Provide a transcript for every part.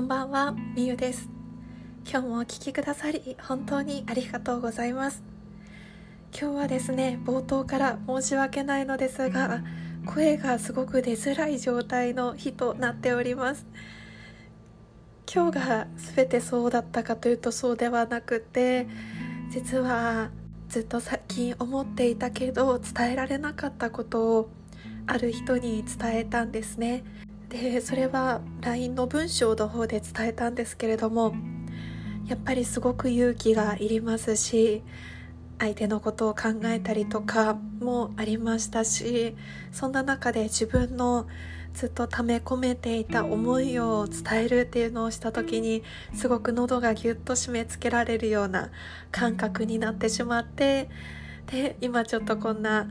こんばんは、みゆです。今日もお聴きくださり本当にありがとうございます。今日はですね、冒頭から申し訳ないのですが、声がすごく出づらい状態の日となっております。今日が全てそうだったかというとそうではなくて、実はずっと最近思っていたけど伝えられなかったことをある人に伝えたんですねでそれは LINE の文章の方で伝えたんですけれどもやっぱりすごく勇気がいりますし相手のことを考えたりとかもありましたしそんな中で自分のずっと溜め込めていた思いを伝えるっていうのをした時にすごく喉がぎゅっと締め付けられるような感覚になってしまってで今ちょっとこんな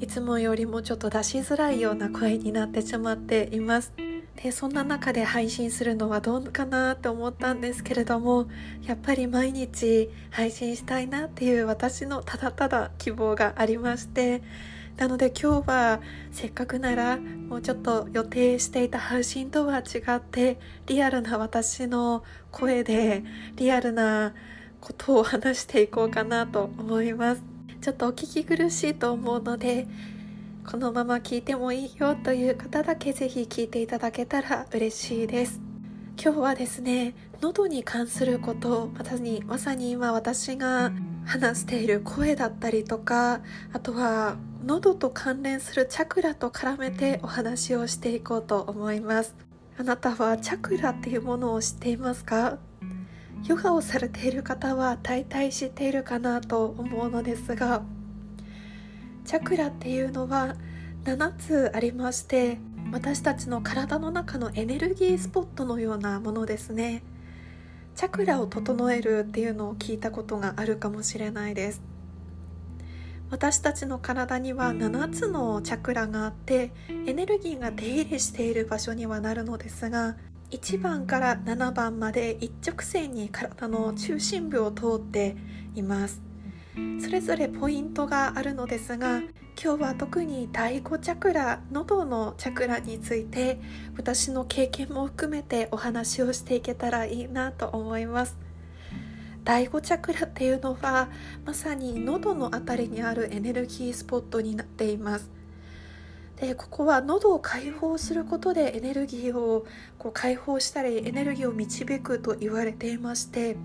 いつもよりもちょっと出しづらいような声になってしまっています。でそんな中で配信するのはどうかなと思ったんですけれどもやっぱり毎日配信したいなっていう私のただただ希望がありましてなので今日はせっかくならもうちょっと予定していた配信とは違ってリアルな私の声でリアルなことを話していこうかなと思います。ちょっとお聞き苦しいと思うのでこのまま聞いてもいいよという方だけぜひ聞いていただけたら嬉しいです。今日はですね喉に関することまさにまさに今私が話している声だったりとかあとは喉と関連するチャクラと絡めてお話をしていこうと思います。あなたはチャクラっていうものを知っていますか？ヨガをされている方は大体知っているかなと思うのですがチャクラっていうのは7つありまして私たちの体の中のエネルギースポットのようなものですね。チャクラを整えるっていうのを聞いたことがあるかもしれないです。私たちの体には7つのチャクラがあってエネルギーが出入りしている場所にはなるのですが1番から7番まで一直線に体の中心部を通っています。それぞれポイントがあるのですが今日は特に第5チャクラ喉のチャクラについて私の経験も含めてお話をしていけたらいいなと思います。第5チャクラっていうのはまさに喉の辺りにあるエネルギースポットになっています。でここは喉を解放することでエネルギーをこう解放したりエネルギーを導くと言われていまして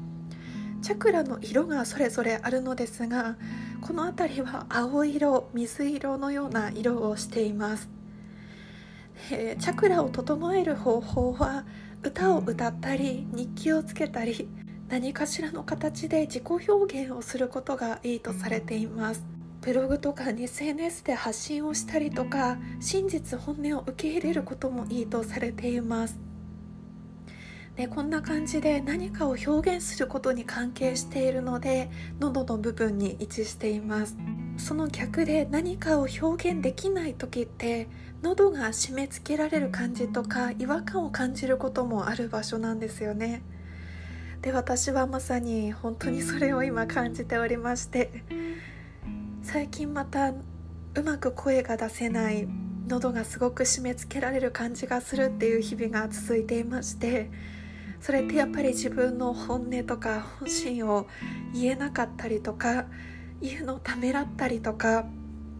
チャクラの色がそれぞれあるのですがこの辺りは青色水色のような色をしています。チャクラを整える方法は歌を歌ったり日記をつけたり何かしらの形で自己表現をすることがいいとされています。ブログとか SNS で発信をしたりとか真実本音を受け入れることもいいとされています。でこんな感じで何かを表現することに関係しているので喉の部分に位置しています。その逆で何かを表現できない時って喉が締め付けられる感じとか違和感を感じることもある場所なんですよね。で私はまさに本当にそれを今感じておりまして最近またうまく声が出せない喉がすごく締め付けられる感じがするっていう日々が続いていましてそれってやっぱり自分の本音とか本心を言えなかったりとか言うのをためらったりとか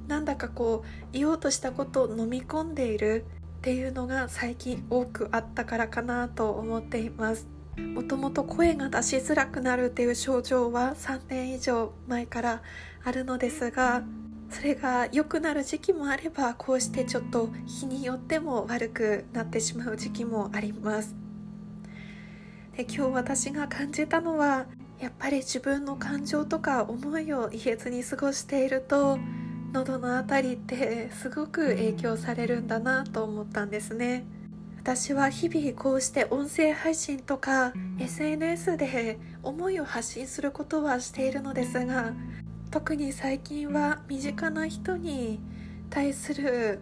なんだかこう言おうとしたことを飲み込んでいるっていうのが最近多くあったからかなと思っています。もともと声が出しづらくなるっていう症状は3年以上前からあるのですがそれが良くなる時期もあればこうしてちょっと日によっても悪くなってしまう時期もあります。で今日私が感じたのはやっぱり自分の感情とか思いを言えずに過ごしていると喉の辺りってすごく影響されるんだなと思ったんですね。私は日々こうして音声配信とか SNS で思いを発信することはしているのですが特に最近は身近な人に対する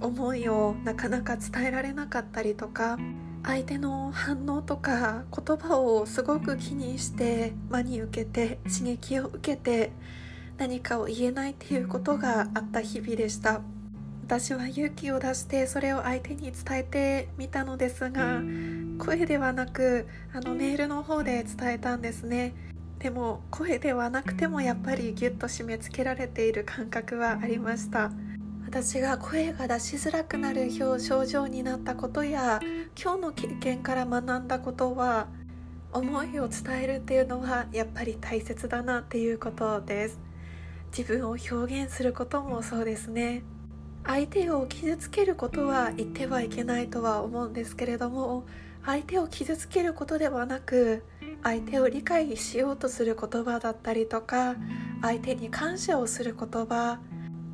思いをなかなか伝えられなかったりとか相手の反応とか言葉をすごく気にして真に受けて刺激を受けて何かを言えないっていうことがあった日々でした。私は勇気を出してそれを相手に伝えてみたのですが声ではなくあのメールの方で伝えたんですね。でも声ではなくてもやっぱりギュッと締め付けられている感覚はありました。私が声が出しづらくなる症状になったことや今日の経験から学んだことは思いを伝えるっていうのはやっぱり大切だなっていうことです。自分を表現することもそうですね。相手を傷つけることは言ってはいけないとは思うんですけれども相手を傷つけることではなく相手を理解しようとする言葉だったりとか相手に感謝をする言葉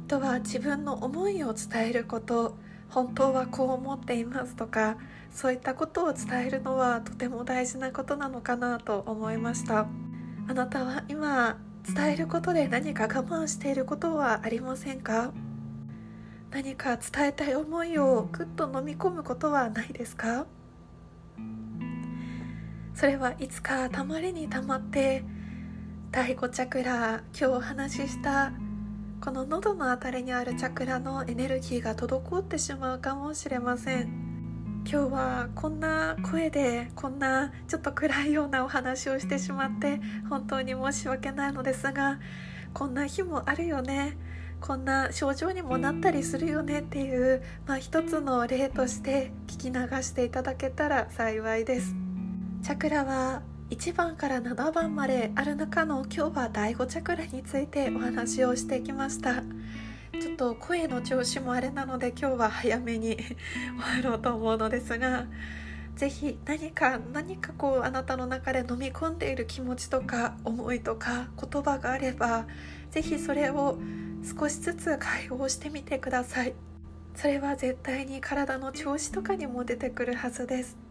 とは自分の思いを伝えること本当はこう思っていますとかそういったことを伝えるのはとても大事なことなのかなと思いました。あなたは今伝えることで何か我慢していることはありませんか？何か伝えたい思いをぐっと飲み込むことはないですか？それはいつかたまりにたまって第5チャクラ今日お話ししたこの喉の辺りにあるチャクラのエネルギーが滞ってしまうかもしれません。今日はこんな声でこんなちょっと暗いようなお話をしてしまって本当に申し訳ないのですがこんな日もあるよね。こんな症状にもなったりするよねっていう、まあ、一つの例として聞き流していただけたら幸いです。チャクラは1番から7番まである中の今日は第5チャクラについてお話をしてきました。ちょっと声の調子もあれなので今日は早めに 終わろうと思うのですが是非何か何かこうあなたの中で飲み込んでいる気持ちとか思いとか言葉があれば是非それを少しずつ解放してみてください。それは絶対に体の調子とかにも出てくるはずです。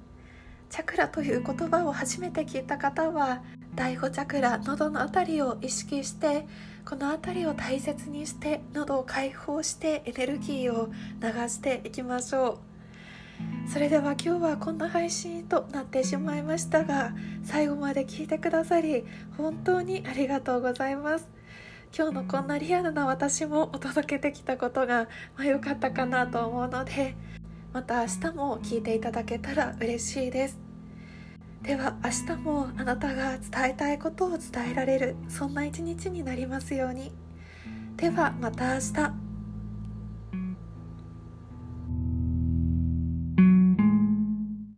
チャクラという言葉を初めて聞いた方は第5チャクラ喉の辺りを意識してこの辺りを大切にして喉を解放してエネルギーを流していきましょう。それでは今日はこんな配信となってしまいましたが最後まで聞いてくださり本当にありがとうございます。今日のこんなリアルな私もお届けできたことが、ま、良かったかなと思うのでまた明日も聞いていただけたら嬉しいです。では明日もあなたが伝えたいことを伝えられるそんな一日になりますように。ではまた明日。